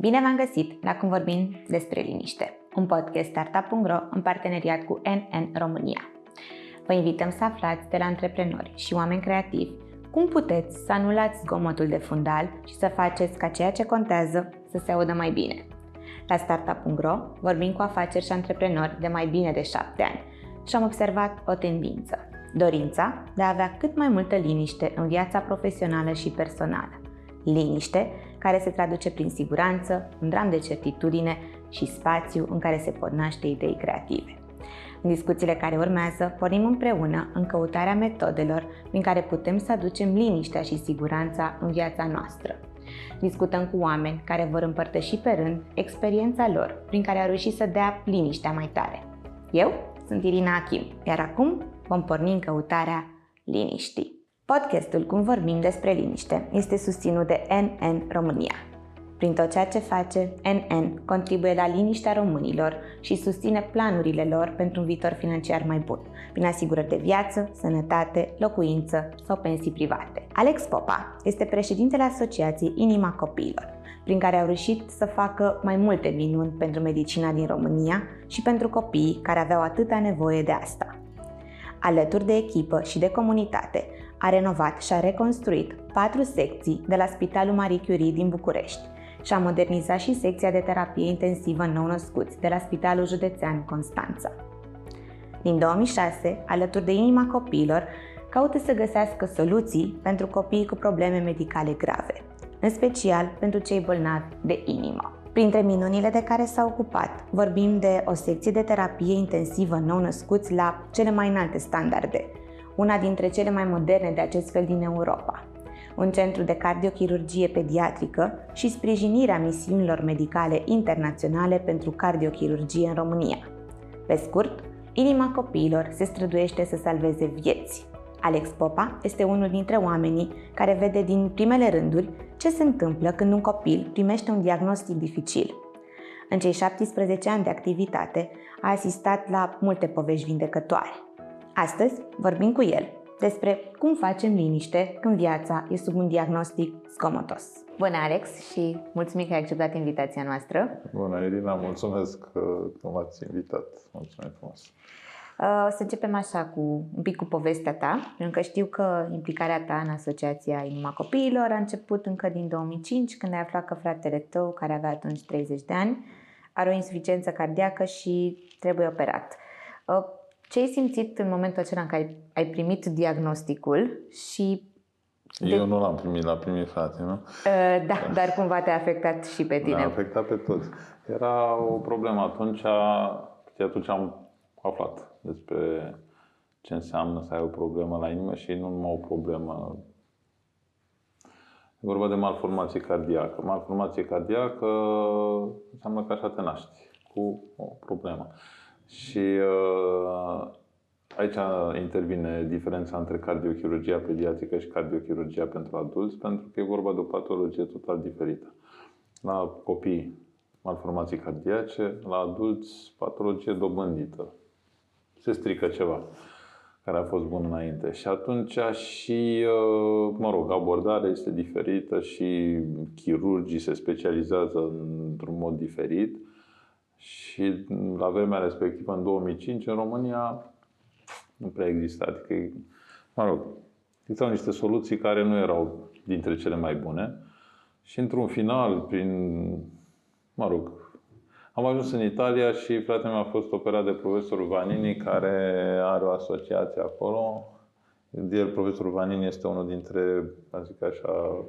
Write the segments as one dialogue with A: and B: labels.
A: Bine v-am găsit la Cum vorbim despre liniște, un podcast Startup.ro în parteneriat cu NN România. Vă invităm să aflați de la antreprenori și oameni creativi cum puteți să anulați zgomotul de fundal și să faceți ca ceea ce contează să se audă mai bine. La Startup.ro vorbim cu afaceri și antreprenori de mai bine de șapte ani și am observat o tendință, dorința de a avea cât mai multă liniște în viața profesională și personală. Liniște care se traduce prin siguranță, un dram de certitudine și spațiu în care se pot naște idei creative. În discuțiile care urmează, pornim împreună în căutarea metodelor prin care putem să aducem liniștea și siguranța în viața noastră. Discutăm cu oameni care vor împărtăși pe rând experiența lor prin care au reușit să dea liniștea mai tare. Eu sunt Irina Achim, iar acum vom porni în căutarea liniștii. Podcastul Cum vorbim despre liniște este susținut de NN România. Prin tot ceea ce face, NN contribuie la liniștea românilor și susține planurile lor pentru un viitor financiar mai bun, prin asigurări de viață, sănătate, locuință sau pensii private. Alex Popa este președintele Asociației Inima Copiilor, prin care au reușit să facă mai multe minuni pentru medicina din România și pentru copiii care aveau atâta nevoie de asta. Alături de echipă și de comunitate, a renovat și a reconstruit patru secții de la Spitalul Marie Curie din București și a modernizat și secția de terapie intensivă nou-născuți de la Spitalul Județean Constanța. Din 2006, alături de inima copiilor, caută să găsească soluții pentru copiii cu probleme medicale grave, în special pentru cei bolnavi de inimă. Printre minunile de care s-a ocupat, vorbim de o secție de terapie intensivă nou-născuți la cele mai înalte standarde, una dintre cele mai moderne de acest fel din Europa, un centru de cardiochirurgie pediatrică și sprijinirea misiunilor medicale internaționale pentru cardiochirurgie în România. Pe scurt, inima copiilor se străduiește să salveze vieți. Alex Popa este unul dintre oamenii care vede din primele rânduri ce se întâmplă când un copil primește un diagnostic dificil. În cei 17 ani de activitate a asistat la multe povești vindecătoare. Astăzi vorbim cu el despre cum facem liniște când viața e sub un diagnostic scomotos. Bună, Alex, și mulțumim că ai acceptat invitația noastră.
B: Bună, Irina, mulțumesc că m-ați invitat. Mulțumesc frumos.
A: Uh, o să începem așa cu un pic cu povestea ta, pentru că știu că implicarea ta în Asociația Inima Copiilor a început încă din 2005, când ai aflat că fratele tău, care avea atunci 30 de ani, are o insuficiență cardiacă și trebuie operat. Uh, ce ai simțit în momentul acela în care ai primit diagnosticul și
B: de... Eu nu l-am primit, l-a primit frate, nu?
A: Uh, da, dar cumva te-a afectat și pe tine.
B: Ne-a afectat pe toți. Era o problemă atunci, atunci am aflat despre ce înseamnă să ai o problemă la inimă și nu numai o problemă. E vorba de malformație cardiacă. Malformație cardiacă înseamnă că așa te naști, cu o problemă. Și uh, aici intervine diferența între cardiochirurgia pediatrică și cardiochirurgia pentru adulți, pentru că e vorba de o patologie total diferită. La copii, malformații cardiace, la adulți, patologie dobândită. Se strică ceva care a fost bun înainte. Și atunci și, uh, mă rog, abordarea este diferită și chirurgii se specializează într-un mod diferit. Și la vremea respectivă, în 2005, în România, nu prea exista. Adică, mă rog, existau niște soluții care nu erau dintre cele mai bune. Și într-un final, prin, mă rog, am ajuns în Italia și fratele meu a fost operat de profesorul Vanini, care are o asociație acolo. El, profesorul Vanini, este unul dintre, zic așa,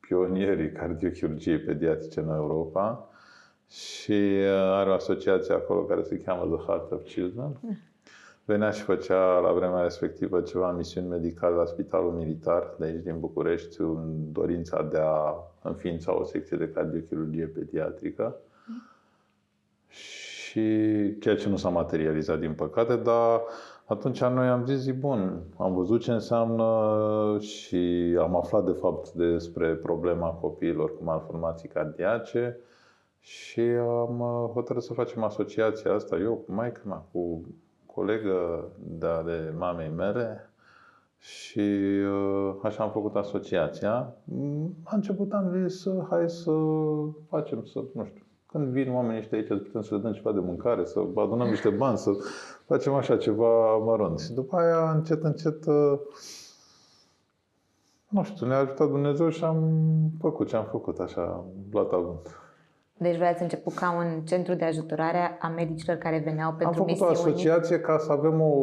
B: pionierii cardiochirurgiei pediatrice în Europa și uh, are o asociație acolo care se cheamă The Heart of Children. Venea și făcea la vremea respectivă ceva misiuni medicale la Spitalul Militar de aici din București, în dorința de a înființa o secție de cardiochirurgie pediatrică. Și ceea ce nu s-a materializat din păcate, dar atunci noi am zis, bun, am văzut ce înseamnă și am aflat de fapt despre problema copiilor cu malformații cardiace și am uh, hotărât să facem asociația asta, eu cu maica mea, cu colegă de ale mamei mele Și uh, așa am făcut asociația. Mm, A început am zis să hai să facem, să, nu știu, când vin oamenii ăștia aici, putem să le dăm ceva de mâncare, să adunăm niște bani, să facem așa ceva mărunt. Și după aia, încet, încet, uh, nu știu, ne-a ajutat Dumnezeu și am făcut ce am făcut, așa, am luat avânt.
A: Deci voi ați început ca un centru de ajutorare a medicilor care veneau pentru
B: Am făcut
A: misiuni.
B: o asociație ca să avem o,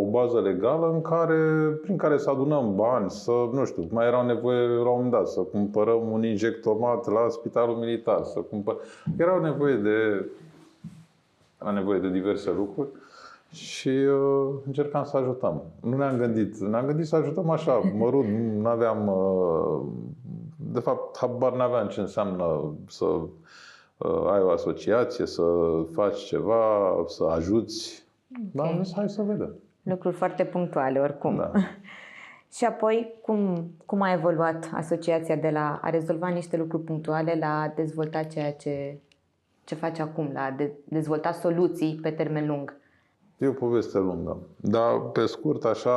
B: o bază legală în care, prin care să adunăm bani, să, nu știu, mai erau nevoie la un moment dat să cumpărăm un injectomat la spitalul militar, să cumpăr... Erau nevoie de, era nevoie de diverse lucruri și uh, încercam să ajutăm. Nu ne-am gândit, ne-am gândit să ajutăm așa, mărunt, nu aveam, uh, de fapt, habar n-aveam ce înseamnă să uh, ai o asociație, să faci ceva, să ajuți. Dar am zis, hai să vedem.
A: Lucruri foarte punctuale, oricum.
B: Da.
A: Și apoi, cum, cum a evoluat asociația de la a rezolva niște lucruri punctuale la a dezvolta ceea ce, ce face acum, la a de, dezvolta soluții pe termen lung?
B: E o poveste lungă. Dar, pe scurt, așa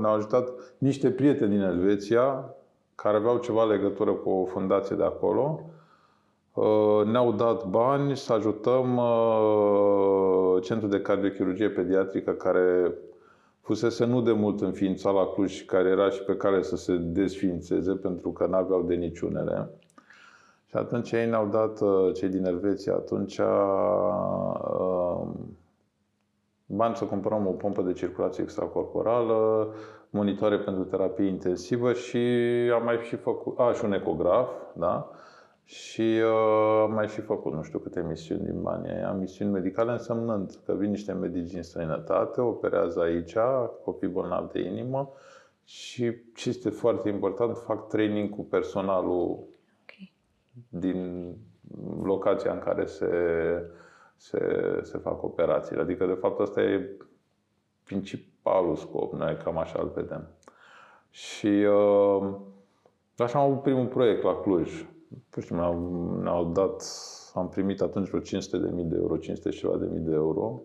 B: ne-au ajutat niște prieteni din Elveția, care aveau ceva legătură cu o fundație de acolo. Uh, Ne-au dat bani să ajutăm uh, Centrul de Cardiochirurgie Pediatrică, care fusese nu de mult înființat la Cluj și care era și pe cale să se desființeze pentru că n-aveau de niciunele. Și atunci ei ne-au dat, uh, cei din Elveția, atunci uh, bani să cumpărăm o pompă de circulație extracorporală, monitoare pentru terapie intensivă și am mai și făcut, a, și un ecograf, da? Și uh, am mai și făcut nu știu câte misiuni din banii aia. Misiuni medicale însemnând că vin niște medici din străinătate, operează aici copii bolnavi de inimă și ce este foarte important, fac training cu personalul
A: Ok.
B: din locația în care se, se, se fac operațiile. Adică, de fapt, asta e principalul scop. Noi cam așa îl vedem. Și uh, așa am avut primul proiect la Cluj. Nu știu, ne-au, ne-au dat, am primit atunci vreo 500 de mii de euro, 500 și ceva de mii de euro.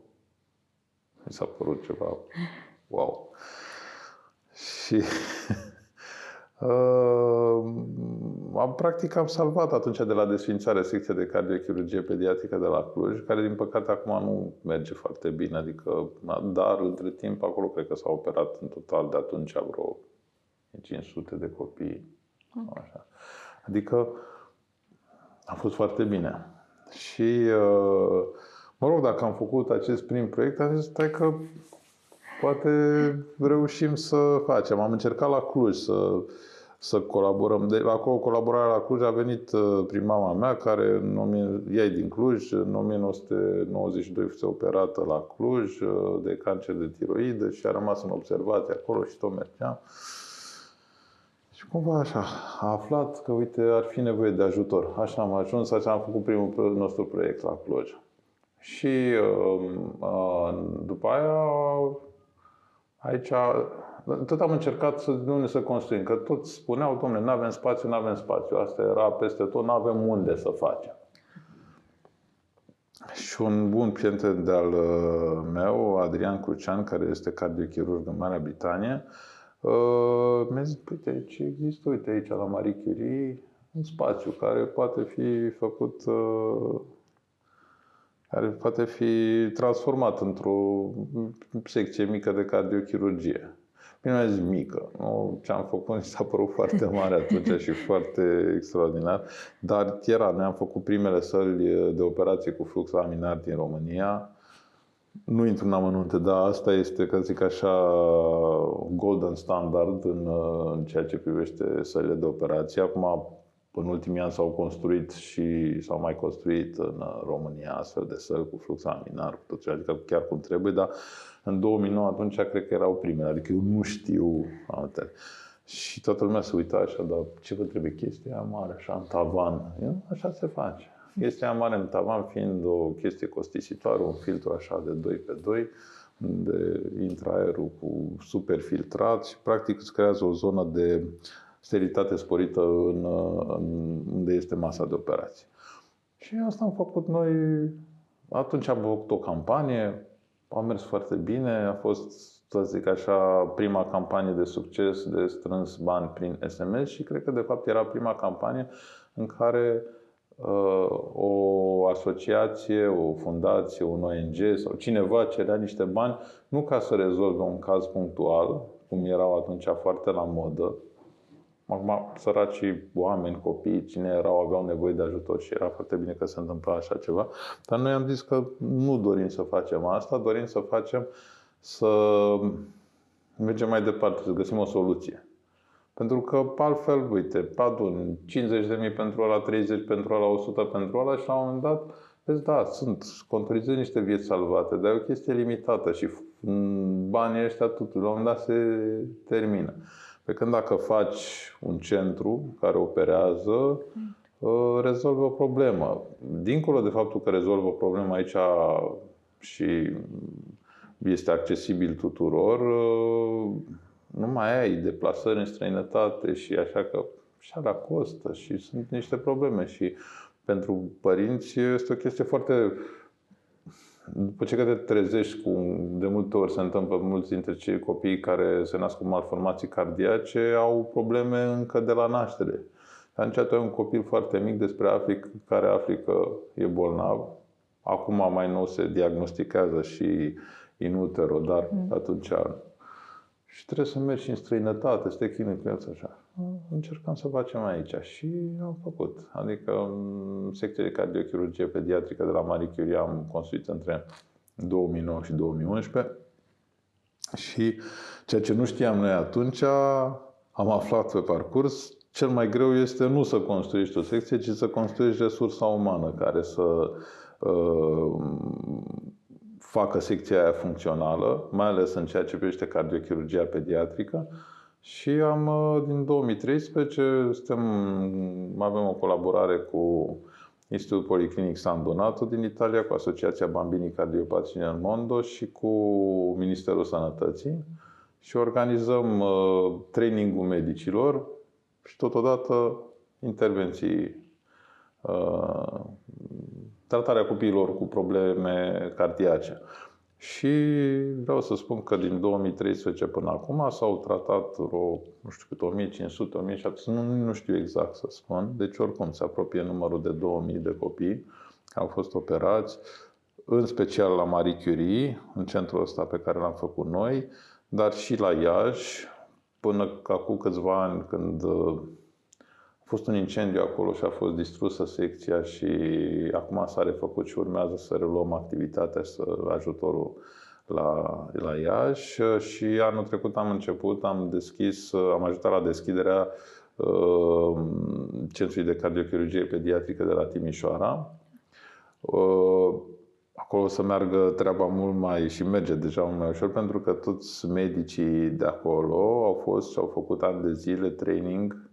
B: Mi s-a părut ceva wow. Și Uh, am, practic am salvat atunci de la desfințare secția de cardiochirurgie pediatrică de la Cluj, care din păcate acum nu merge foarte bine, adică, dar între timp acolo cred că s-au operat în total de atunci vreo 500 de copii. Așa. Adică a fost foarte bine. Și uh, mă rog, dacă am făcut acest prim proiect, am zis, stai că poate reușim să facem. Am încercat la Cluj să, să colaborăm. De, acolo colaborarea la Cluj a venit uh, prin mama mea, care în 1000, ea e din Cluj, în 1992 fusese operată la Cluj uh, de cancer de tiroidă și a rămas în observație acolo și tot mergeam. Și cumva așa, a aflat că, uite, ar fi nevoie de ajutor. Așa am ajuns, așa am făcut primul pro- nostru proiect la Cluj. Și uh, uh, după aia Aici, tot am încercat să nu ne să construim, că toți spuneau, domnule, nu avem spațiu, nu avem spațiu. Asta era peste tot, nu avem unde să facem. Și un bun prieten de-al uh, meu, Adrian Crucean, care este cardiochirurg în Marea Britanie, uh, mi-a zis, uite, aici există, uite, aici la Marie Curie, un spațiu care poate fi făcut uh, care poate fi transformat într-o secție mică de cardiochirurgie. Bine am zis mică. Nu, ce am făcut mi s-a părut foarte mare atunci și foarte extraordinar. Dar era, noi am făcut primele săli de operație cu flux laminar din România. Nu intru în amănunte, dar asta este, ca zic așa, golden standard în, în ceea ce privește sălile de operație. Acum în ultimii ani s-au construit și s-au mai construit în România astfel de săli cu flux laminar, cu tot ce, adică chiar cum trebuie, dar în 2009 atunci cred că erau primele, adică eu nu știu altele. Și toată lumea se uita așa, dar ce vă trebuie chestia mare, așa, în tavan? Eu, așa se face. Chestia mare în tavan fiind o chestie costisitoare, un filtru așa de 2 pe 2 unde intră aerul cu super filtrat și practic îți creează o zonă de sterilitate sporită în, în, unde este masa de operație. Și asta am făcut noi. Atunci am făcut o campanie, a mers foarte bine, a fost să zic așa, prima campanie de succes de strâns bani prin SMS și cred că de fapt era prima campanie în care uh, o asociație, o fundație, un ONG sau cineva cerea niște bani nu ca să rezolve un caz punctual, cum erau atunci foarte la modă, Acum, săracii oameni, copii, cine erau, aveau nevoie de ajutor și era foarte bine că se întâmpla așa ceva. Dar noi am zis că nu dorim să facem asta, dorim să facem să mergem mai departe, să găsim o soluție. Pentru că altfel, uite, adun 50.000 pentru ăla, 30 pentru ăla, 100 pentru ăla și la un moment dat, vezi, da, sunt, contorizezi niște vieți salvate, dar e o chestie limitată și banii ăștia tot, la un moment dat se termină. Pe când dacă faci un centru care operează, uh, rezolvă o problemă. Dincolo de faptul că rezolvă o problemă aici și este accesibil tuturor, uh, nu mai ai deplasări în străinătate și așa că și alea costă și sunt niște probleme și pentru părinți este o chestie foarte după ce că te trezești cu, de multe ori se întâmplă mulți dintre cei copii care se nasc cu malformații cardiace au probleme încă de la naștere. Atunci tu ai un copil foarte mic despre Africa, care afli că e bolnav. Acum mai nou se diagnosticează și in utero, dar mm. atunci și trebuie să mergi în străinătate, să te chinui cu el așa. Încercam să facem aici și am făcut. Adică secția de cardiochirurgie pediatrică de la Marie Curie am construit între 2009 și 2011 și ceea ce nu știam noi atunci, am aflat pe parcurs, cel mai greu este nu să construiești o secție, ci să construiești resursa umană care să uh, facă secția aia funcțională, mai ales în ceea ce privește cardiochirurgia pediatrică. Și am, uh, din 2013, suntem, avem o colaborare cu Institutul Policlinic San Donato din Italia, cu Asociația Bambini Cardiopatii nel Mondo și cu Ministerul Sănătății și organizăm uh, trainingul medicilor și totodată intervenții uh, tratarea copiilor cu probleme cardiace. Și vreau să spun că din 2013 până acum s-au tratat vreo, nu știu cât, 1500, 1700, nu, nu știu exact să spun, deci oricum se apropie numărul de 2000 de copii care au fost operați, în special la Marie Curie, în centrul ăsta pe care l-am făcut noi, dar și la Iași, până acum câțiva ani, când fost un incendiu acolo și a fost distrusă secția și acum s-a refăcut și urmează să reluăm activitatea și să ajutorul la, la Iași și anul trecut am început, am deschis, am ajutat la deschiderea uh, Centrului de Cardiochirurgie Pediatrică de la Timișoara. Uh, acolo să meargă treaba mult mai și merge deja mult mai ușor pentru că toți medicii de acolo au fost și au făcut ani de zile training Uh,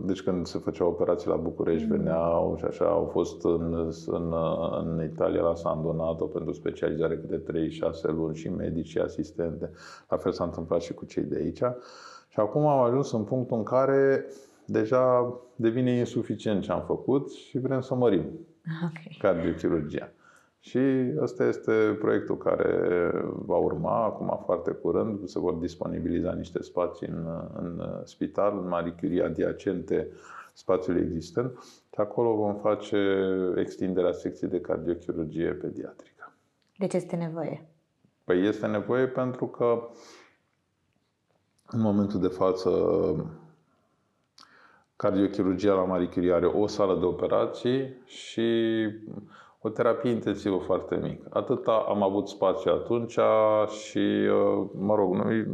B: deci când se făceau operații la București, mm. veneau și așa, au fost în, în, în Italia la San Donato pentru specializare câte 3-6 luni și medici și asistente. La fel s-a întâmplat și cu cei de aici. Și acum am ajuns în punctul în care deja devine insuficient ce am făcut și vrem să mărim okay. cardiochirurgia. Și ăsta este proiectul care va urma acum foarte curând. Se vor disponibiliza niște spații în, în spital, în Marie Curie adiacente spațiului existent și acolo vom face extinderea secției de cardiochirurgie pediatrică.
A: De ce este nevoie?
B: Păi este nevoie pentru că în momentul de față cardiochirurgia la Marie Curie are o sală de operații și o terapie intensivă foarte mică. Atâta am avut spațiu atunci și, uh, mă rog, noi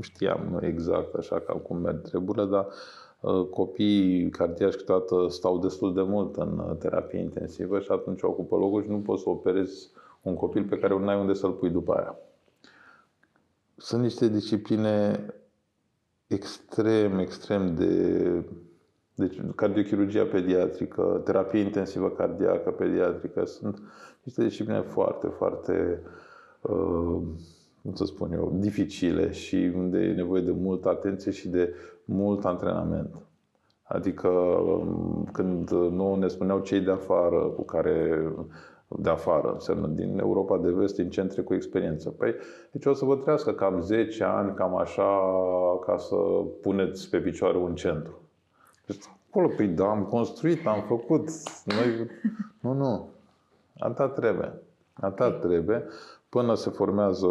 B: știam exact așa cam cum merg treburile, dar uh, copiii cardiaci câteodată stau destul de mult în uh, terapie intensivă și atunci ocupă locul și nu poți să operezi un copil pe care nu ai unde să-l pui după aia. Sunt niște discipline extrem, extrem de deci cardiochirurgia pediatrică, terapie intensivă cardiacă pediatrică sunt niște discipline foarte, foarte, uh, cum să spun eu, dificile și unde e nevoie de multă atenție și de mult antrenament. Adică um, când nu ne spuneau cei de afară cu care de afară, înseamnă din Europa de vest, din centre cu experiență. Păi, deci o să vă trească cam 10 ani, cam așa, ca să puneți pe picioare un centru. Deci, acolo, păi, da, am construit, am făcut. Noi, nu, nu. Atât trebuie. Atât trebuie până se formează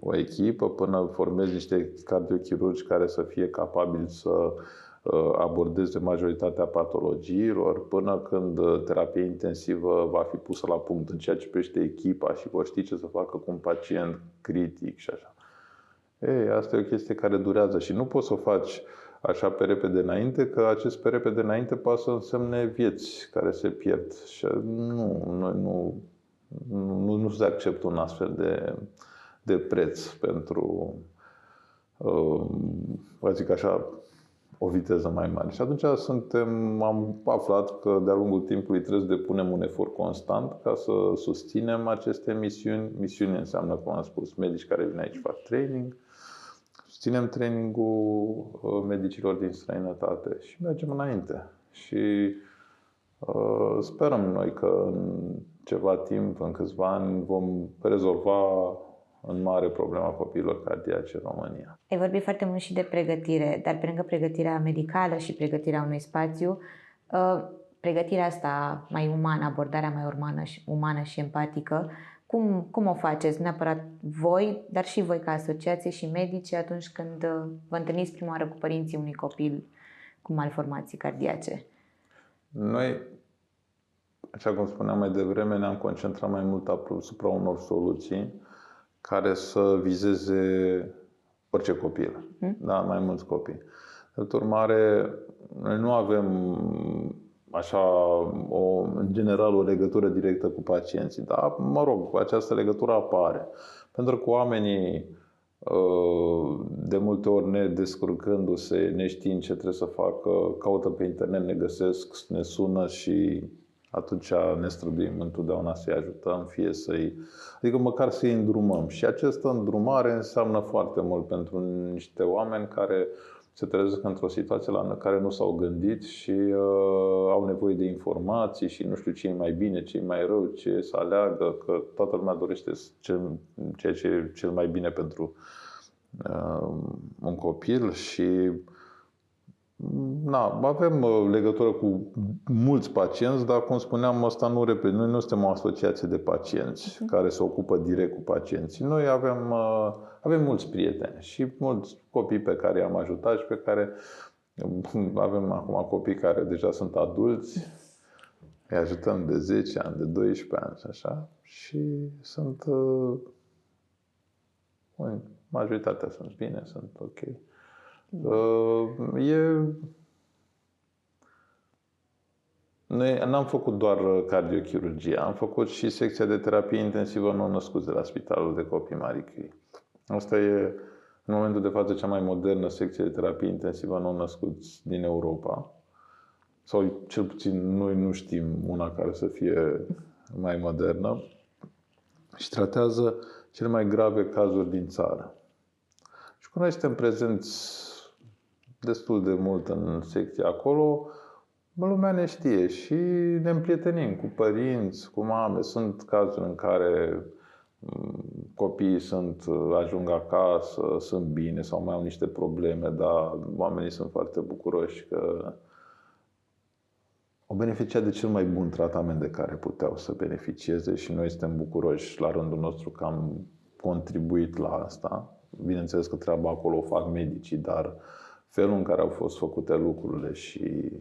B: o echipă, până formezi niște cardiochirurgi care să fie capabili să uh, abordeze majoritatea patologiilor, până când uh, terapia intensivă va fi pusă la punct în ceea ce privește echipa și vor ști ce să facă cu un pacient critic și așa. Ei, asta e o chestie care durează și nu poți să o faci așa pe repede înainte, că acest pe repede înainte poate să însemne vieți care se pierd. Și nu, noi nu nu, nu se acceptă un astfel de, de preț pentru, uh, vă zic așa, o viteză mai mare. Și atunci suntem, am aflat că de-a lungul timpului trebuie să depunem un efort constant ca să susținem aceste misiuni. Misiuni înseamnă, cum am spus, medici care vin aici fac training, susținem trainingul uh, medicilor din străinătate și mergem înainte. Și uh, sperăm noi că în ceva timp, în câțiva ani, vom rezolva în mare problema copiilor cardiaci în România.
A: Ai vorbit foarte mult și de pregătire, dar pe lângă pregătirea medicală și pregătirea unui spațiu, uh, pregătirea asta mai umană, abordarea mai umană și, umană și empatică, cum, cum o faceți neapărat voi, dar și voi ca asociație și medici atunci când uh, vă întâlniți prima oară cu părinții unui copil cu malformații cardiace?
B: Noi așa cum spuneam mai devreme, ne-am concentrat mai mult asupra unor soluții care să vizeze orice copil, mm? da, mai mulți copii. De urmare, noi nu avem așa, o, în general, o legătură directă cu pacienții, dar, mă rog, această legătură apare. Pentru că oamenii, ă, de multe ori ne descurcându-se, neștiind ce trebuie să facă, caută pe internet, ne găsesc, ne sună și atunci ne străduim întotdeauna să-i ajutăm, fie să-i... Adică măcar să-i îndrumăm. Și această îndrumare înseamnă foarte mult pentru niște oameni care se trezesc într-o situație la care nu s-au gândit și uh, au nevoie de informații și nu știu ce e mai bine, ce e mai rău, ce să aleagă, că toată lumea dorește cel, ceea ce e cel mai bine pentru uh, un copil și uh, Na, avem uh, legătură cu mulți pacienți, dar cum spuneam, asta nu repet. Noi nu suntem o asociație de pacienți uh-huh. care se ocupă direct cu pacienții. Noi avem, uh, avem mulți prieteni și mulți copii pe care i-am ajutat și pe care avem acum copii care deja sunt adulți. Îi ajutăm de 10 ani, de 12 ani și așa. Și sunt... Uh, majoritatea sunt bine, sunt ok. Uh, e... Noi n-am făcut doar cardiochirurgie, am făcut și secția de terapie intensivă nou-născuți de la Spitalul de Copii Marie Curie. Asta e, în momentul de față, cea mai modernă secție de terapie intensivă nou-născuți din Europa. Sau cel puțin noi nu știm una care să fie mai modernă. Și tratează cele mai grave cazuri din țară. Și cu noi suntem prezenți destul de mult în secția acolo, lumea ne știe și ne împrietenim cu părinți, cu mame. Sunt cazuri în care mm, copiii sunt, ajung acasă, sunt bine sau mai au niște probleme, dar oamenii sunt foarte bucuroși că au beneficiat de cel mai bun tratament de care puteau să beneficieze și noi suntem bucuroși la rândul nostru că am contribuit la asta. Bineînțeles că treaba acolo o fac medicii, dar uh, felul în care au fost făcute lucrurile și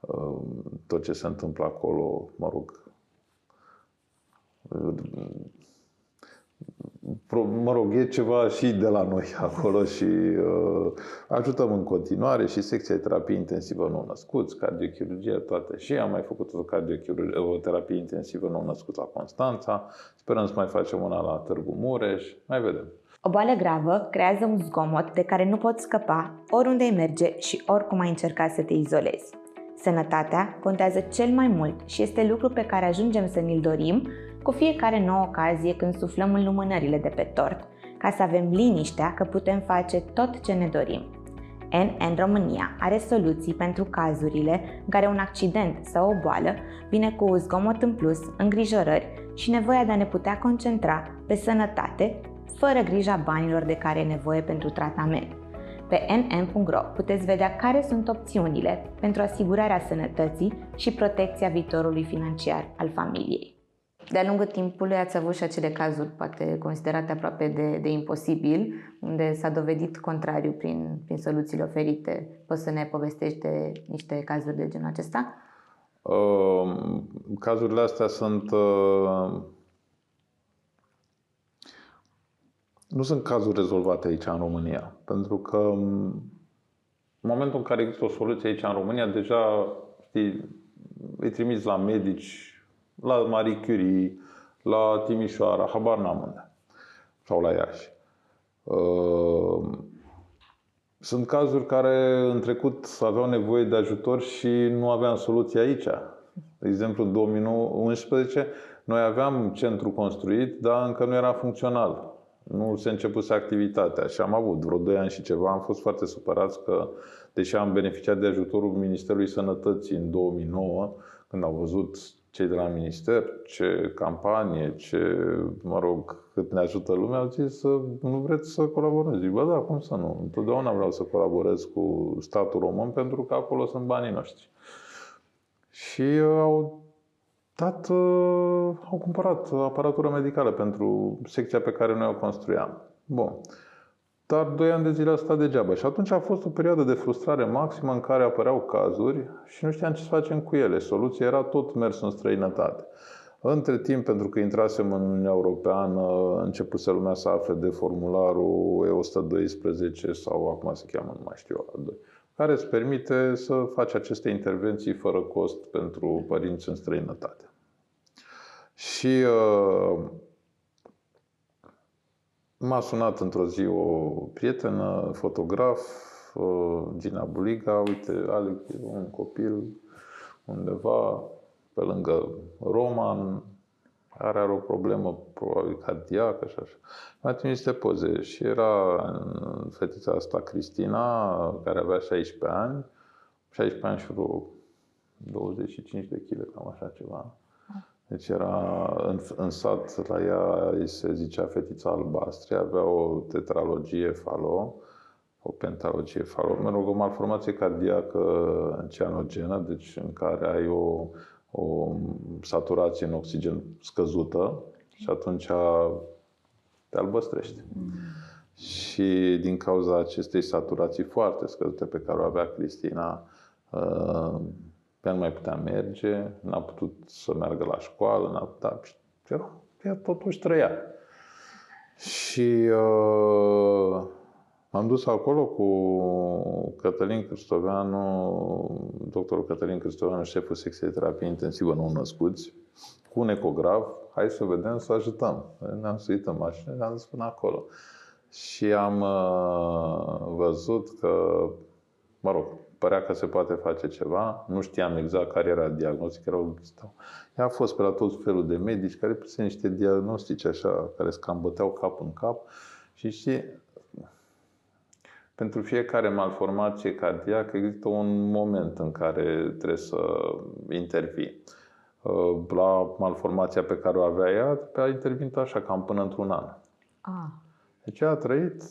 B: uh, tot ce se întâmplă acolo, mă rog, mă rog, e ceva și de la noi acolo și uh, ajutăm în continuare și secția de terapie intensivă nou-născuți, cardiochirurgie, toate. Și am mai făcut o, o terapie intensivă nou-născuți la Constanța. Sperăm să mai facem una la Târgu Mureș. Mai vedem.
A: O boală gravă creează un zgomot de care nu poți scăpa oriunde ai merge și oricum ai încerca să te izolezi. Sănătatea contează cel mai mult și este lucru pe care ajungem să ne-l dorim cu fiecare nouă ocazie când suflăm în lumânările de pe tort, ca să avem liniștea că putem face tot ce ne dorim. NN România are soluții pentru cazurile în care un accident sau o boală vine cu zgomot în plus, îngrijorări și nevoia de a ne putea concentra pe sănătate, fără grija banilor de care e nevoie pentru tratament. Pe nn.ro puteți vedea care sunt opțiunile pentru asigurarea sănătății și protecția viitorului financiar al familiei. De-a lungul timpului ați avut și acele cazuri, poate considerate aproape de, de imposibil, unde s-a dovedit contrariu prin, prin soluțiile oferite. Poți să ne povestești de niște cazuri de genul acesta?
B: Uh, cazurile astea sunt. Uh, nu sunt cazuri rezolvate aici în România. Pentru că în momentul în care există o soluție aici în România, deja știi, îi trimiți la medici la Marie Curie, la Timișoara, habar n-am unde. Sau la Iași. Uh, sunt cazuri care în trecut aveau nevoie de ajutor și nu aveam soluție aici. De exemplu, în 2011 noi aveam centru construit, dar încă nu era funcțional. Nu se începuse activitatea și am avut vreo 2 ani și ceva. Am fost foarte supărați că, deși am beneficiat de ajutorul Ministerului Sănătății în 2009, când au văzut cei de la minister, ce campanie, ce, mă rog, cât ne ajută lumea, au zis să nu vreți să colaborăm. Zic, bă, da, cum să nu? Întotdeauna vreau să colaborez cu statul român pentru că acolo sunt banii noștri. Și uh, au dat, uh, au cumpărat aparatură medicală pentru secția pe care noi o construiam. Bun. Dar doi ani de zile a stat degeaba. Și atunci a fost o perioadă de frustrare maximă în care apăreau cazuri și nu știam ce să facem cu ele. Soluția era tot mers în străinătate. Între timp, pentru că intrasem în Uniunea Europeană, începuse lumea să afle de formularul E112 sau acum se cheamă, nu mai știu, care îți permite să faci aceste intervenții fără cost pentru părinți în străinătate. Și uh, M-a sunat într-o zi o prietenă, fotograf, Gina Buliga, uite, Alex, un copil undeva pe lângă Roman, are, are o problemă probabil cardiacă și așa. Mi-a trimis niște poze și era fetița asta, Cristina, care avea 16 ani, 16 ani și vreo 25 de kg, cam așa ceva. Deci era în, în sat, la ea îi se zicea fetița albastri, avea o tetralogie falo, o pentalogie falo, mă rog, o malformație cardiacă cianogenă, deci în care ai o, o saturație în oxigen scăzută și atunci te albăstrește. Mm. Și din cauza acestei saturații foarte scăzute pe care o avea Cristina, uh, ea nu mai putea merge, n-a putut să meargă la școală, n-a putut, era, ea totuși trăia. Și uh, m-am dus acolo cu Cătălin Cristoveanu, doctorul Cătălin Cristoveanu, șeful secției de terapie intensivă nou născuți, cu un ecograf, hai să vedem, să ajutăm. Ne-am suit în mașină, ne-am dus până acolo. Și am uh, văzut că, mă rog, părea că se poate face ceva, nu știam exact care era diagnostic, erau, ea a fost pe la tot felul de medici care puse niște diagnostici așa, care scambăteau cap în cap și știi, pentru fiecare malformație cardiacă există un moment în care trebuie să intervii. Uh, la malformația pe care o avea ea, a intervenit așa, cam până într-un an. Ah. Deci a trăit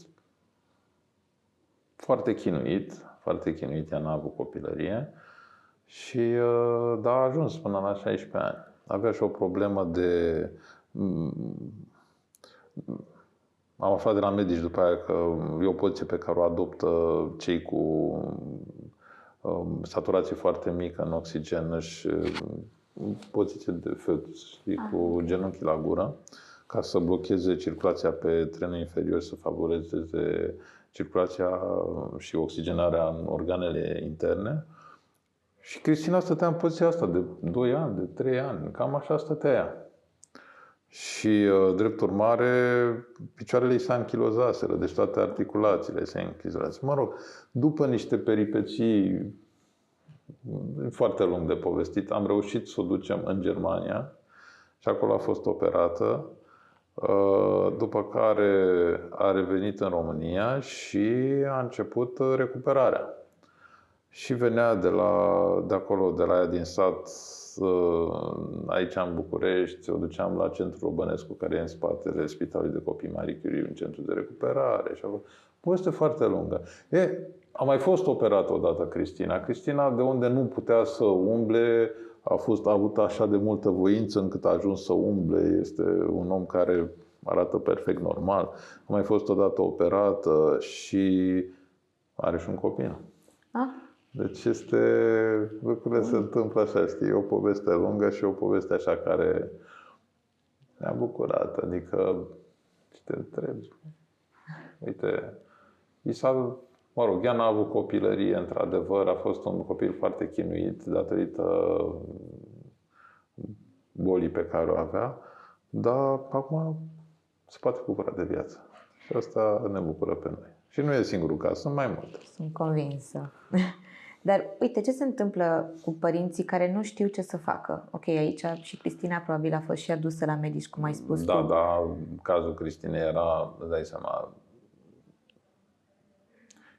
B: foarte chinuit, foarte chinuit, ea n-a avut copilărie și uh, da, a ajuns până la 16 ani. Avea și o problemă de... Mm, am aflat de la medici după aia că e o poziție pe care o adoptă cei cu um, saturație foarte mică în oxigen și um, poziție de fetus, știi, cu ah. genunchii la gură, ca să blocheze circulația pe trenul inferior, să favorizeze circulația și oxigenarea în organele interne. Și Cristina stătea în poziția asta de 2 ani, de 3 ani, cam așa stătea ea. Și, uh, drept urmare, picioarele ei se anchilozaseră, deci toate articulațiile se anchilozaseră. Mă rog, după niște peripeții foarte lung de povestit, am reușit să o ducem în Germania și acolo a fost operată Uh, după care a revenit în România și a început recuperarea. Și venea de, la, de acolo, de la ea din sat, uh, aici în București, o duceam la centrul Bănescu, care e în spatele Spitalului de Copii Marie Curie, un centru de recuperare și acolo. Poveste foarte lungă. E, a mai fost operată odată Cristina. Cristina, de unde nu putea să umble, a, fost, a avut așa de multă voință încât a ajuns să umble. Este un om care arată perfect normal. A mai fost odată operată și are și un copil.
A: Ah.
B: Deci este, lucrurile se întâmplă așa, știi, e o poveste lungă și o poveste așa care ne-a bucurat. Adică, ce te întrebi? Uite, i s-a Mă rog, ea n-a avut copilărie, într-adevăr, a fost un copil foarte chinuit datorită bolii pe care o avea, dar acum se poate bucura de viață. Și asta ne bucură pe noi. Și nu e singurul caz, sunt mai multe.
A: Sunt convinsă. Dar uite, ce se întâmplă cu părinții care nu știu ce să facă? Ok, aici și Cristina probabil a fost și adusă la medici, cum ai spus
B: Da,
A: tu.
B: da, cazul Cristinei era, îți dai seama,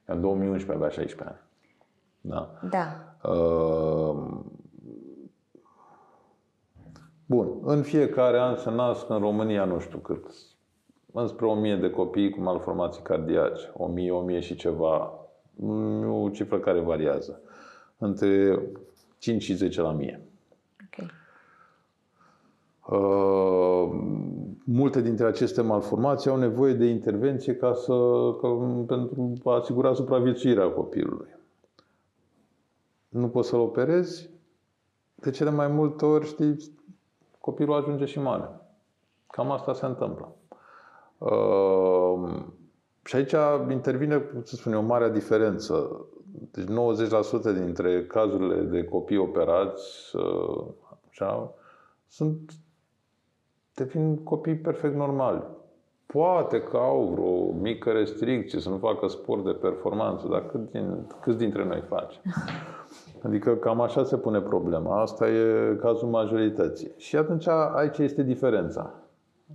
B: în 2011 avea 16 ani. Da.
A: Da.
B: Uh, Bun, în fiecare an se nasc în România, nu știu cât, înspre 1000 de copii cu malformații cardiace, 1000, 1000 și ceva, o cifră care variază, între 5 și 10 la mie.
A: Ok.
B: Uh, multe dintre aceste malformații au nevoie de intervenție ca să, ca, pentru a asigura supraviețuirea copilului. Nu poți să-l operezi, de cele mai multe ori, știi, copilul ajunge și mare. Cam asta se întâmplă. Uh, și aici intervine, să spun o mare diferență. Deci 90% dintre cazurile de copii operați uh, așa, sunt devin copii perfect normali. Poate că au vreo mică restricție să nu facă sport de performanță, dar cât din, câți dintre noi face? Adică cam așa se pune problema. Asta e cazul majorității. Și atunci aici este diferența.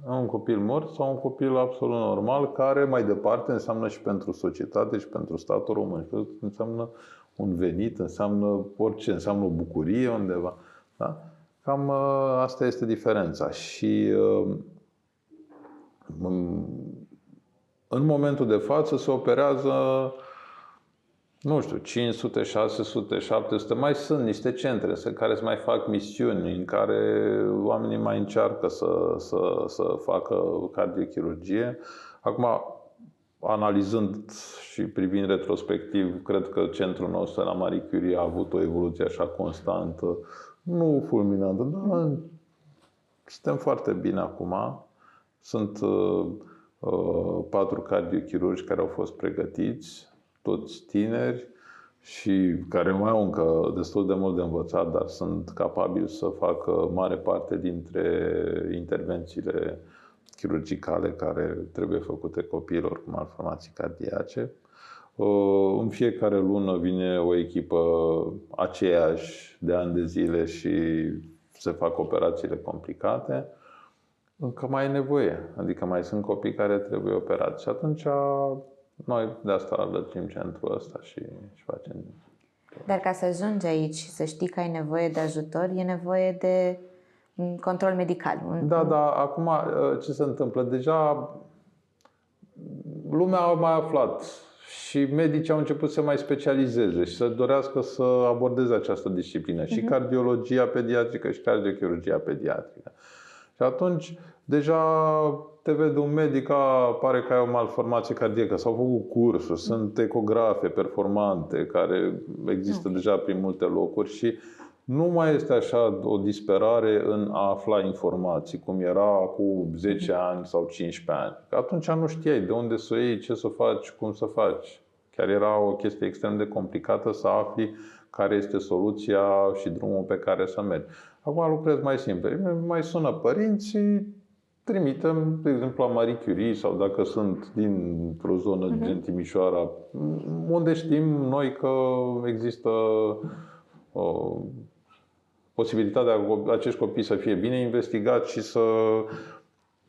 B: Un copil mort sau un copil absolut normal, care mai departe înseamnă și pentru societate și pentru statul român. Înseamnă un venit, înseamnă orice, înseamnă o bucurie undeva. Da? Cam ă, asta este diferența. Și ă, în momentul de față se operează nu știu, 500, 600, 700, mai sunt niște centre în care se mai fac misiuni în care oamenii mai încearcă să, să, să facă cardiochirurgie. Acum, analizând și privind retrospectiv, cred că centrul nostru la Marie Curie a avut o evoluție așa constantă, nu fulminantă, dar suntem foarte bine acum. Sunt uh, uh, patru cardiochirurgi care au fost pregătiți, toți tineri și care mai au încă destul de mult de învățat, dar sunt capabili să facă mare parte dintre intervențiile chirurgicale care trebuie făcute copiilor cu malformații cardiace. În fiecare lună vine o echipă aceeași de ani de zile și se fac operațiile complicate. Încă mai e nevoie, adică mai sunt copii care trebuie operați. Și atunci noi de asta lățim centrul ăsta și, și facem.
A: Dar ca să ajungi aici și să știi că ai nevoie de ajutor, e nevoie de control medical.
B: Da, da. Acum ă, ce se întâmplă? Deja lumea a mai aflat și medicii au început să mai specializeze și să dorească să abordeze această disciplină. Uh-huh. Și mhm. cardiologia pediatrică și cardiochirurgia pediatrică. Și atunci, deja te vede un medic, a, pare că ai o malformație cardiacă, s-au făcut cursuri, sunt ecografe performante care există okay. deja prin multe locuri și nu mai este așa o disperare în a afla informații, cum era cu 10 mhm. ani sau 15 ani. Că atunci nu știai de unde să o iei, ce să faci, cum să faci. Chiar era o chestie extrem de complicată să afli care este soluția și drumul pe care să mergi. Acum lucrez mai simplu. Mai sună părinții, trimitem, de exemplu, la Marie Curie sau dacă sunt dintr-o zonă uh-huh. gen Timișoara, unde știm noi că există o posibilitatea ca acești copii să fie bine investigați și să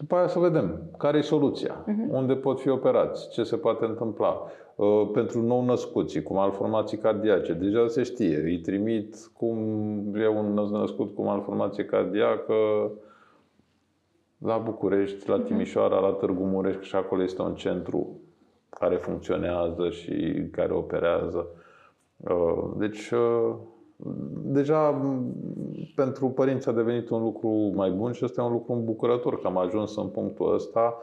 B: După aia să vedem care e soluția, uh-huh. unde pot fi operați, ce se poate întâmpla. Uh, pentru nou născuți, cu malformații cardiace, deja se știe, îi trimit cum e un născut cu malformație cardiacă la București, la mhm. Timișoara, la Târgu Mureș, și acolo este un centru care funcționează și care operează. Uh, deci, uh, deja pentru părinți a devenit un lucru mai bun și este un lucru îmbucurător că am ajuns în punctul ăsta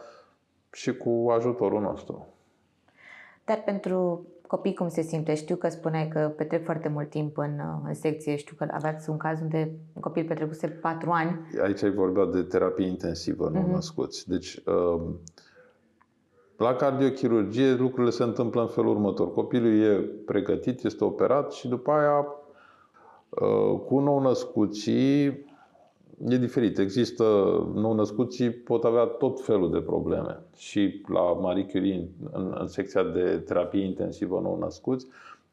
B: și cu ajutorul nostru.
A: Dar pentru copii cum se simte? Știu că spuneai că petrec foarte mult timp în, în secție. Știu că aveați un caz unde un copil petrecuse patru ani.
B: Aici ai vorbit de terapie intensivă, nu uh-huh. născuți. Deci, uh, la cardiochirurgie lucrurile se întâmplă în felul următor. Copilul e pregătit, este operat și după aia uh, cu nou născuții e diferit. Există nou născuții, pot avea tot felul de probleme. Și la Marie Curie, în, în secția de terapie intensivă nou născuți,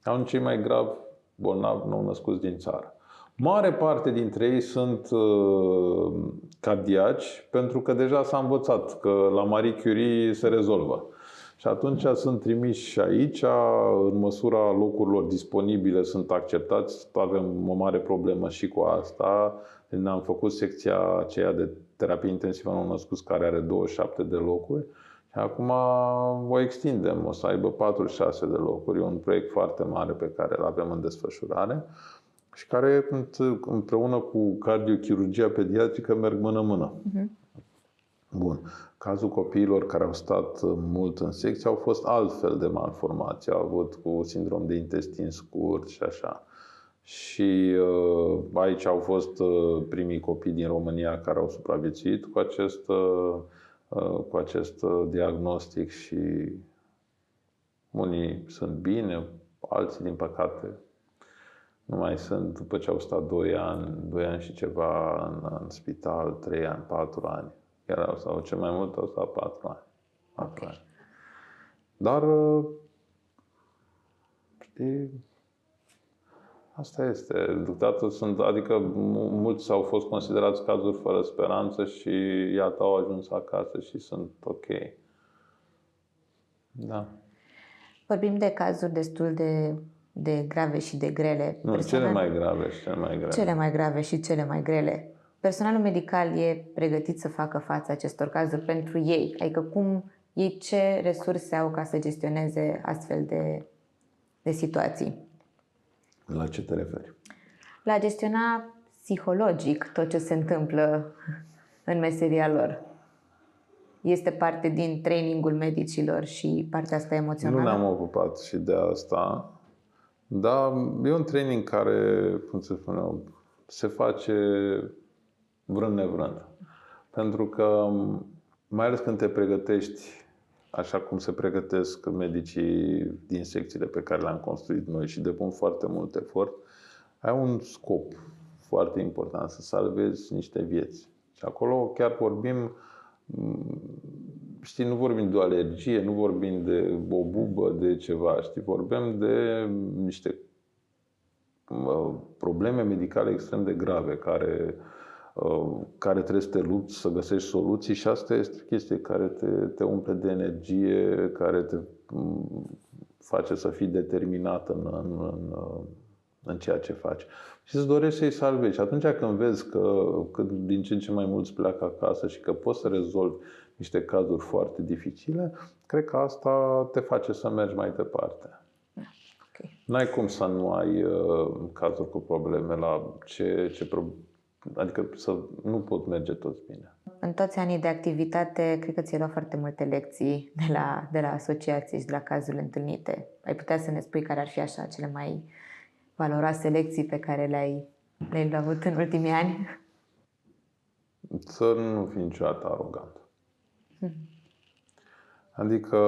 B: au cei mai grav bolnavi nou născuți din țară. Mare parte dintre ei sunt uh, cardiaci, pentru că deja s-a învățat că la Marie Curie se rezolvă. Și atunci sunt trimiși și aici, în măsura locurilor disponibile sunt acceptați. Avem o mare problemă și cu asta. Ne-am făcut secția aceea de terapie intensivă nou născuți care are 27 de locuri. Și acum o extindem, o să aibă 46 de locuri. E un proiect foarte mare pe care îl avem în desfășurare și care împreună cu cardiochirurgia pediatrică merg mână-mână. Uh-huh. Bun. Cazul copiilor care au stat mult în secție au fost altfel de malformații. Au avut cu sindrom de intestin scurt și așa. Și uh, aici au fost uh, primii copii din România care au supraviețuit cu acest, uh, uh, cu acest uh, diagnostic și unii sunt bine, alții, din păcate, nu mai sunt după ce au stat 2 ani, 2 ani și ceva în, în spital, 3 ani, 4 ani. Chiar sau cel mai mult au stat 4 ani. 4 okay. ani. Dar, uh, știi, asta este. Deocamdată sunt, adică mulți au fost considerați cazuri fără speranță și iată au ajuns acasă și sunt ok. Da.
A: Vorbim de cazuri destul de de grave și de grele.
B: Nu, Personal... cele mai grave și cele mai grele.
A: Cele mai grave și cele mai grele. Personalul medical e pregătit să facă față acestor cazuri pentru ei. Adică cum ei ce resurse au ca să gestioneze astfel de, de situații.
B: La ce te referi?
A: La gestiona psihologic tot ce se întâmplă în meseria lor. Este parte din trainingul medicilor și partea asta emoțională?
B: Nu ne-am ocupat și de asta. Da, e un training care, cum se spune, se face vrând nevrând. Pentru că, mai ales când te pregătești așa cum se pregătesc medicii din secțiile pe care le-am construit noi și depun foarte mult efort, ai un scop foarte important, să salvezi niște vieți. Și acolo chiar vorbim știi, nu vorbim de o alergie, nu vorbim de o bubă, de ceva, știi, vorbim de niște probleme medicale extrem de grave care, care trebuie să te lupți, să găsești soluții și asta este o chestie care te, te umple de energie, care te face să fii determinat în, în, în, în ceea ce faci. Și îți dorești să-i salvezi. Și atunci când vezi că, că din ce în ce mai mulți pleacă acasă și că poți să rezolvi niște cazuri foarte dificile, cred că asta te face să mergi mai departe. Okay. N-ai cum să nu ai uh, cazuri cu probleme la ce, ce pro- adică să nu pot merge toți bine.
A: În toți anii de activitate, cred că ți-ai luat foarte multe lecții de la, de la asociații și de la cazurile întâlnite. Ai putea să ne spui care ar fi așa cele mai valoroase lecții pe care le-ai, le-ai avut în ultimii ani?
B: Să nu fii niciodată arogant. Adică,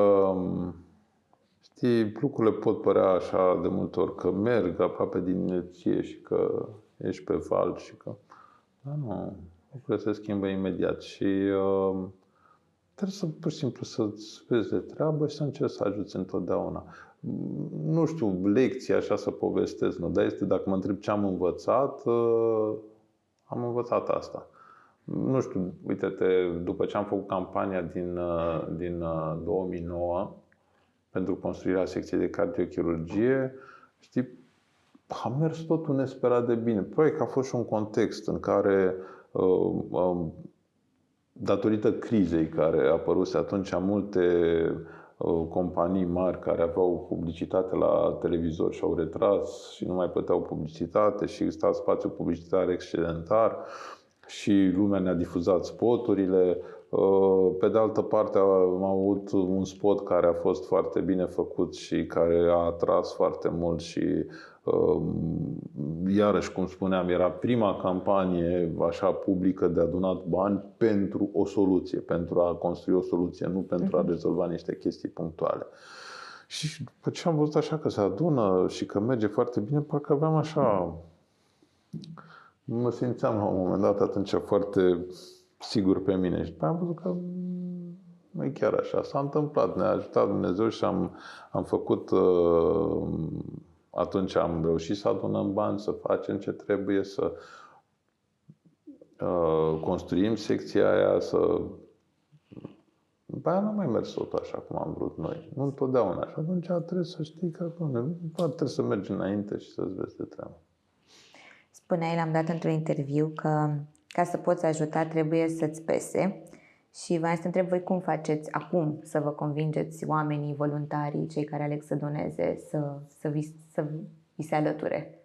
B: știi, lucrurile pot părea așa de multe ori că merg aproape din inerție și că ești pe val și că... Da, nu, lucrurile se schimbă imediat și uh, trebuie să pur și simplu să-ți vezi de treabă și să încerci să ajuți întotdeauna. Nu știu, lecții așa să povestesc, nu, dar este dacă mă întreb ce am învățat, uh, am învățat asta nu știu, uite-te, după ce am făcut campania din, uh, din 2009 uh, pentru construirea secției de cardiochirurgie, știi, a mers totul nesperat de bine. Probabil că a fost și un context în care, uh, datorită crizei care a apărut atunci, multe companii mari care aveau publicitate la televizor și au retras și nu mai plăteau publicitate și exista spațiu publicitar excedentar și lumea ne-a difuzat spoturile. Uh, pe de altă parte am avut un spot care a fost foarte bine făcut și care a atras foarte mult și uh, iarăși, cum spuneam, era prima campanie așa publică de adunat bani pentru o soluție, pentru a construi o soluție, nu pentru a mhm. rezolva niște chestii punctuale. Și după ce am văzut așa că se adună și că merge foarte bine, parcă aveam așa mă simțeam la un moment dat atunci foarte sigur pe mine și am văzut că nu e chiar așa. S-a întâmplat, ne-a ajutat Dumnezeu și am, am făcut, uh, atunci am reușit să adunăm bani, să facem ce trebuie, să uh, construim secția aia, să după aia nu mai mers tot așa cum am vrut noi. Nu întotdeauna. Și atunci trebuie să știi că nu trebuie să mergi înainte și să-ți vezi de treabă.
A: Spuneai, l-am dat într-un interviu că ca să poți ajuta trebuie să-ți pese și vreau să întreb voi cum faceți acum să vă convingeți oamenii, voluntarii, cei care aleg să doneze, să, să, vi, să vi se alăture?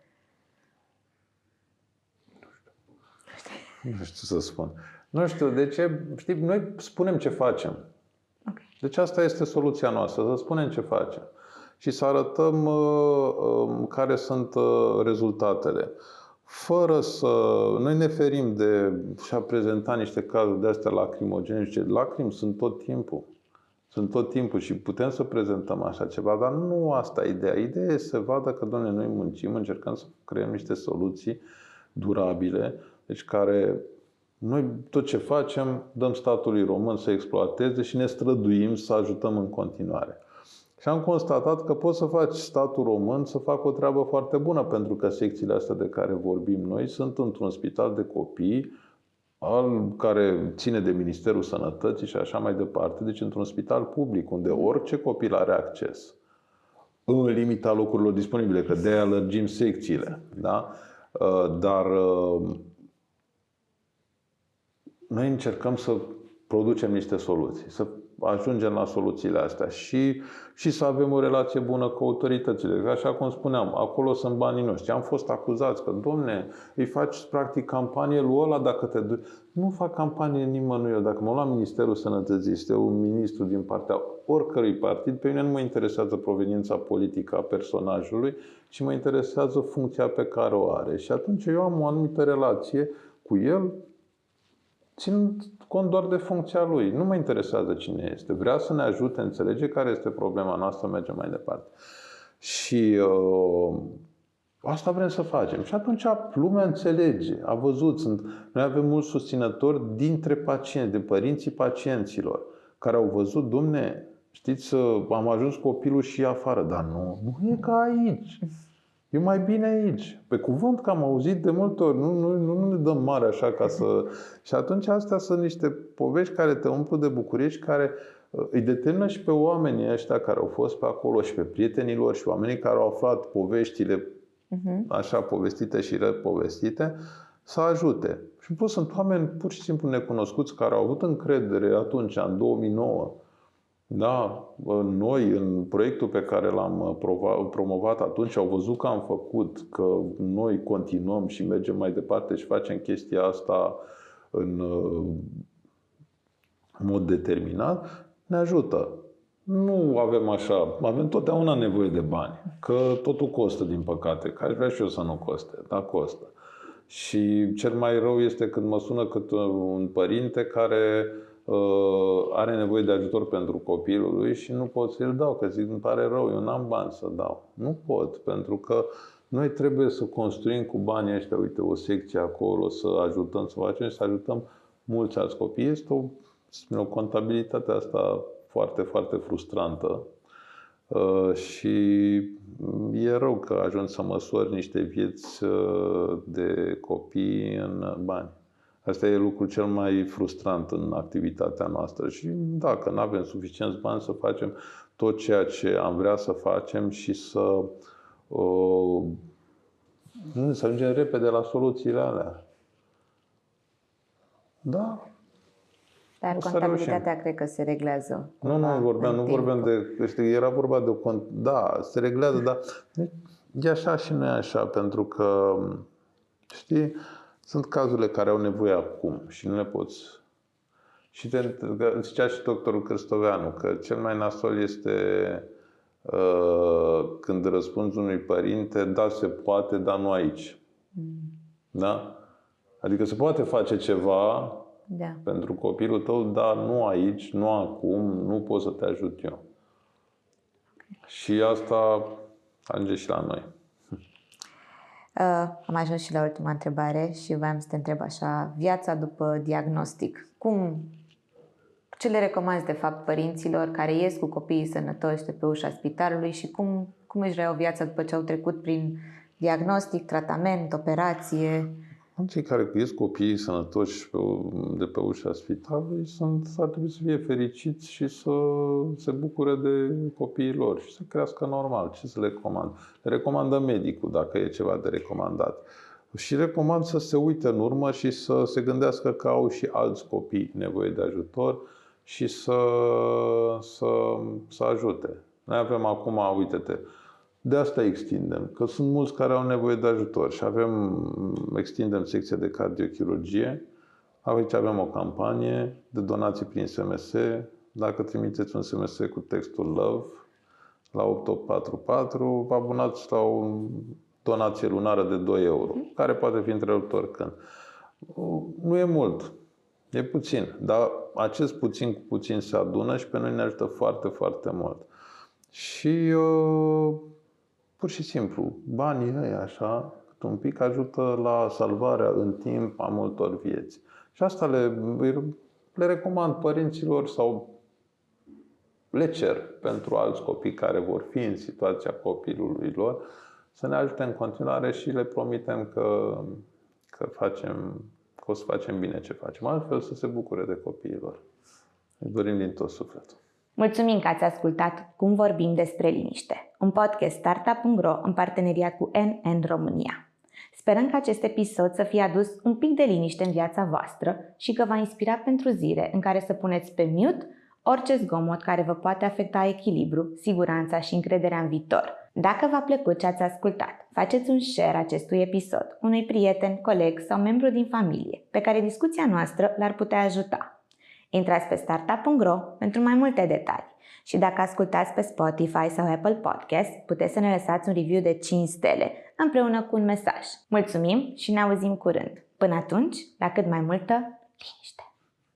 B: Nu știu să spun. Nu știu, de ce, știi, noi spunem ce facem. Okay. Deci asta este soluția noastră, să spunem ce facem și să arătăm uh, uh, care sunt uh, rezultatele fără să... Noi ne ferim de și a prezenta niște cazuri de astea lacrimogene și lacrimi sunt tot timpul. Sunt tot timpul și putem să prezentăm așa ceva, dar nu asta e ideea. Ideea e să vadă că, doamne, noi muncim, încercăm să creăm niște soluții durabile, deci care noi tot ce facem, dăm statului român să exploateze și ne străduim să ajutăm în continuare. Și am constatat că poți să faci statul român să facă o treabă foarte bună, pentru că secțiile astea de care vorbim noi sunt într-un spital de copii, al care ține de Ministerul Sănătății și așa mai departe, deci într-un spital public, unde orice copil are acces în limita locurilor disponibile, că de-aia lărgim secțiile. Da? Uh, dar uh, noi încercăm să producem niște soluții, să ajungem la soluțiile astea și, și să avem o relație bună cu autoritățile. Așa cum spuneam, acolo sunt banii noștri. Am fost acuzați că, domne, îi faci practic campanie lui ăla dacă te duci. Nu fac campanie nimănui. Dacă mă la Ministerul Sănătății, este un ministru din partea oricărui partid, pe mine nu mă interesează proveniența politică a personajului, ci mă interesează funcția pe care o are. Și atunci eu am o anumită relație cu el, ținând cont doar de funcția lui. Nu mă interesează cine este. Vrea să ne ajute, înțelege care este problema noastră, mergem mai departe. Și uh, asta vrem să facem. Și atunci lumea înțelege, a văzut. Sunt, noi avem mulți susținători dintre pacienți, de părinții pacienților, care au văzut, domne, știți, am ajuns copilul și afară, dar nu, nu e ca aici. E mai bine aici. Pe cuvânt că am auzit de multe ori, nu, nu, nu ne dăm mare așa ca să... Și atunci astea sunt niște povești care te umplu de bucurie și care uh, îi determină și pe oamenii ăștia care au fost pe acolo și pe prietenii lor și oamenii care au aflat poveștile uh-huh. așa povestite și repovestite să ajute. Și în plus sunt oameni pur și simplu necunoscuți care au avut încredere atunci, în 2009, da, noi în proiectul pe care l-am uh, promovat atunci au văzut că am făcut, că noi continuăm și mergem mai departe și facem chestia asta în uh, mod determinat, ne ajută. Nu avem așa, avem totdeauna nevoie de bani, că totul costă, din păcate, că aș vrea și eu să nu coste, dar costă. Și cel mai rău este când mă sună cât un părinte care Uh, are nevoie de ajutor pentru copilul lui și nu pot să-l dau, că zic, îmi pare rău, eu n-am bani să dau. Nu pot, pentru că noi trebuie să construim cu banii ăștia, uite, o secție acolo, să ajutăm, să facem și să ajutăm mulți alți copii. Este o, o contabilitate asta foarte, foarte frustrantă. Uh, și e rău că ajung să măsori niște vieți uh, de copii în bani. Asta e lucrul cel mai frustrant în activitatea noastră și dacă nu avem suficienți bani să facem tot ceea ce am vrea să facem și să, uh, să ajungem repede la soluțiile alea. Da,
A: dar contabilitatea cred că se reglează.
B: Nu, nu vorbeam, nu vorbeam de, știi, era vorba de o, da, se reglează, dar e așa și nu e așa, pentru că, știi, sunt cazurile care au nevoie acum și nu le poți. Și te, zicea și doctorul Cristoveanu că cel mai nasol este uh, când răspunzi unui părinte, da, se poate, dar nu aici. Mm. Da? Adică se poate face ceva da. pentru copilul tău, dar nu aici, nu acum, nu pot să te ajut eu. Okay. Și asta ajunge și la noi.
A: Uh, am ajuns și la ultima întrebare și voiam să te întreb așa, viața după diagnostic. Cum, ce le recomanzi de fapt părinților care ies cu copiii sănătoși de pe ușa spitalului și cum, cum își reiau viața după ce au trecut prin diagnostic, tratament, operație?
B: Cei care ies copiii sănătoși de pe ușa spitalului sunt, ar trebui să fie fericiți și să se bucure de copiii lor și să crească normal. Ce să le recomand? Le recomandă medicul dacă e ceva de recomandat. Și recomand să se uite în urmă și să se gândească că au și alți copii nevoie de ajutor și să, să, să ajute. Noi avem acum, uite-te, de asta extindem, că sunt mulți care au nevoie de ajutor și avem, extindem secția de cardiochirurgie. Aici avem o campanie de donații prin SMS. Dacă trimiteți un SMS cu textul LOVE la 8844, vă abonați la o donație lunară de 2 euro, care poate fi întreruptor când. Nu e mult, e puțin, dar acest puțin cu puțin se adună și pe noi ne ajută foarte, foarte mult. Și uh, Pur și simplu, banii ăia așa, cât un pic ajută la salvarea în timp a multor vieți. Și asta le, le recomand părinților sau le cer pentru alți copii care vor fi în situația copilului lor să ne ajute în continuare și le promitem că, că, facem, că o să facem bine ce facem. Altfel să se bucure de copiilor. Îi dorim din tot sufletul.
A: Mulțumim că ați ascultat Cum vorbim despre liniște, un podcast Startup.ro în parteneriat cu NN România. Sperăm că acest episod să fie adus un pic de liniște în viața voastră și că va inspira pentru zile în care să puneți pe mute orice zgomot care vă poate afecta echilibru, siguranța și încrederea în viitor. Dacă v-a plăcut ce ați ascultat, faceți un share acestui episod unui prieten, coleg sau membru din familie pe care discuția noastră l-ar putea ajuta. Intrați pe startup.ro pentru mai multe detalii. Și dacă ascultați pe Spotify sau Apple Podcast, puteți să ne lăsați un review de 5 stele împreună cu un mesaj. Mulțumim și ne auzim curând. Până atunci, la cât mai multă liniște!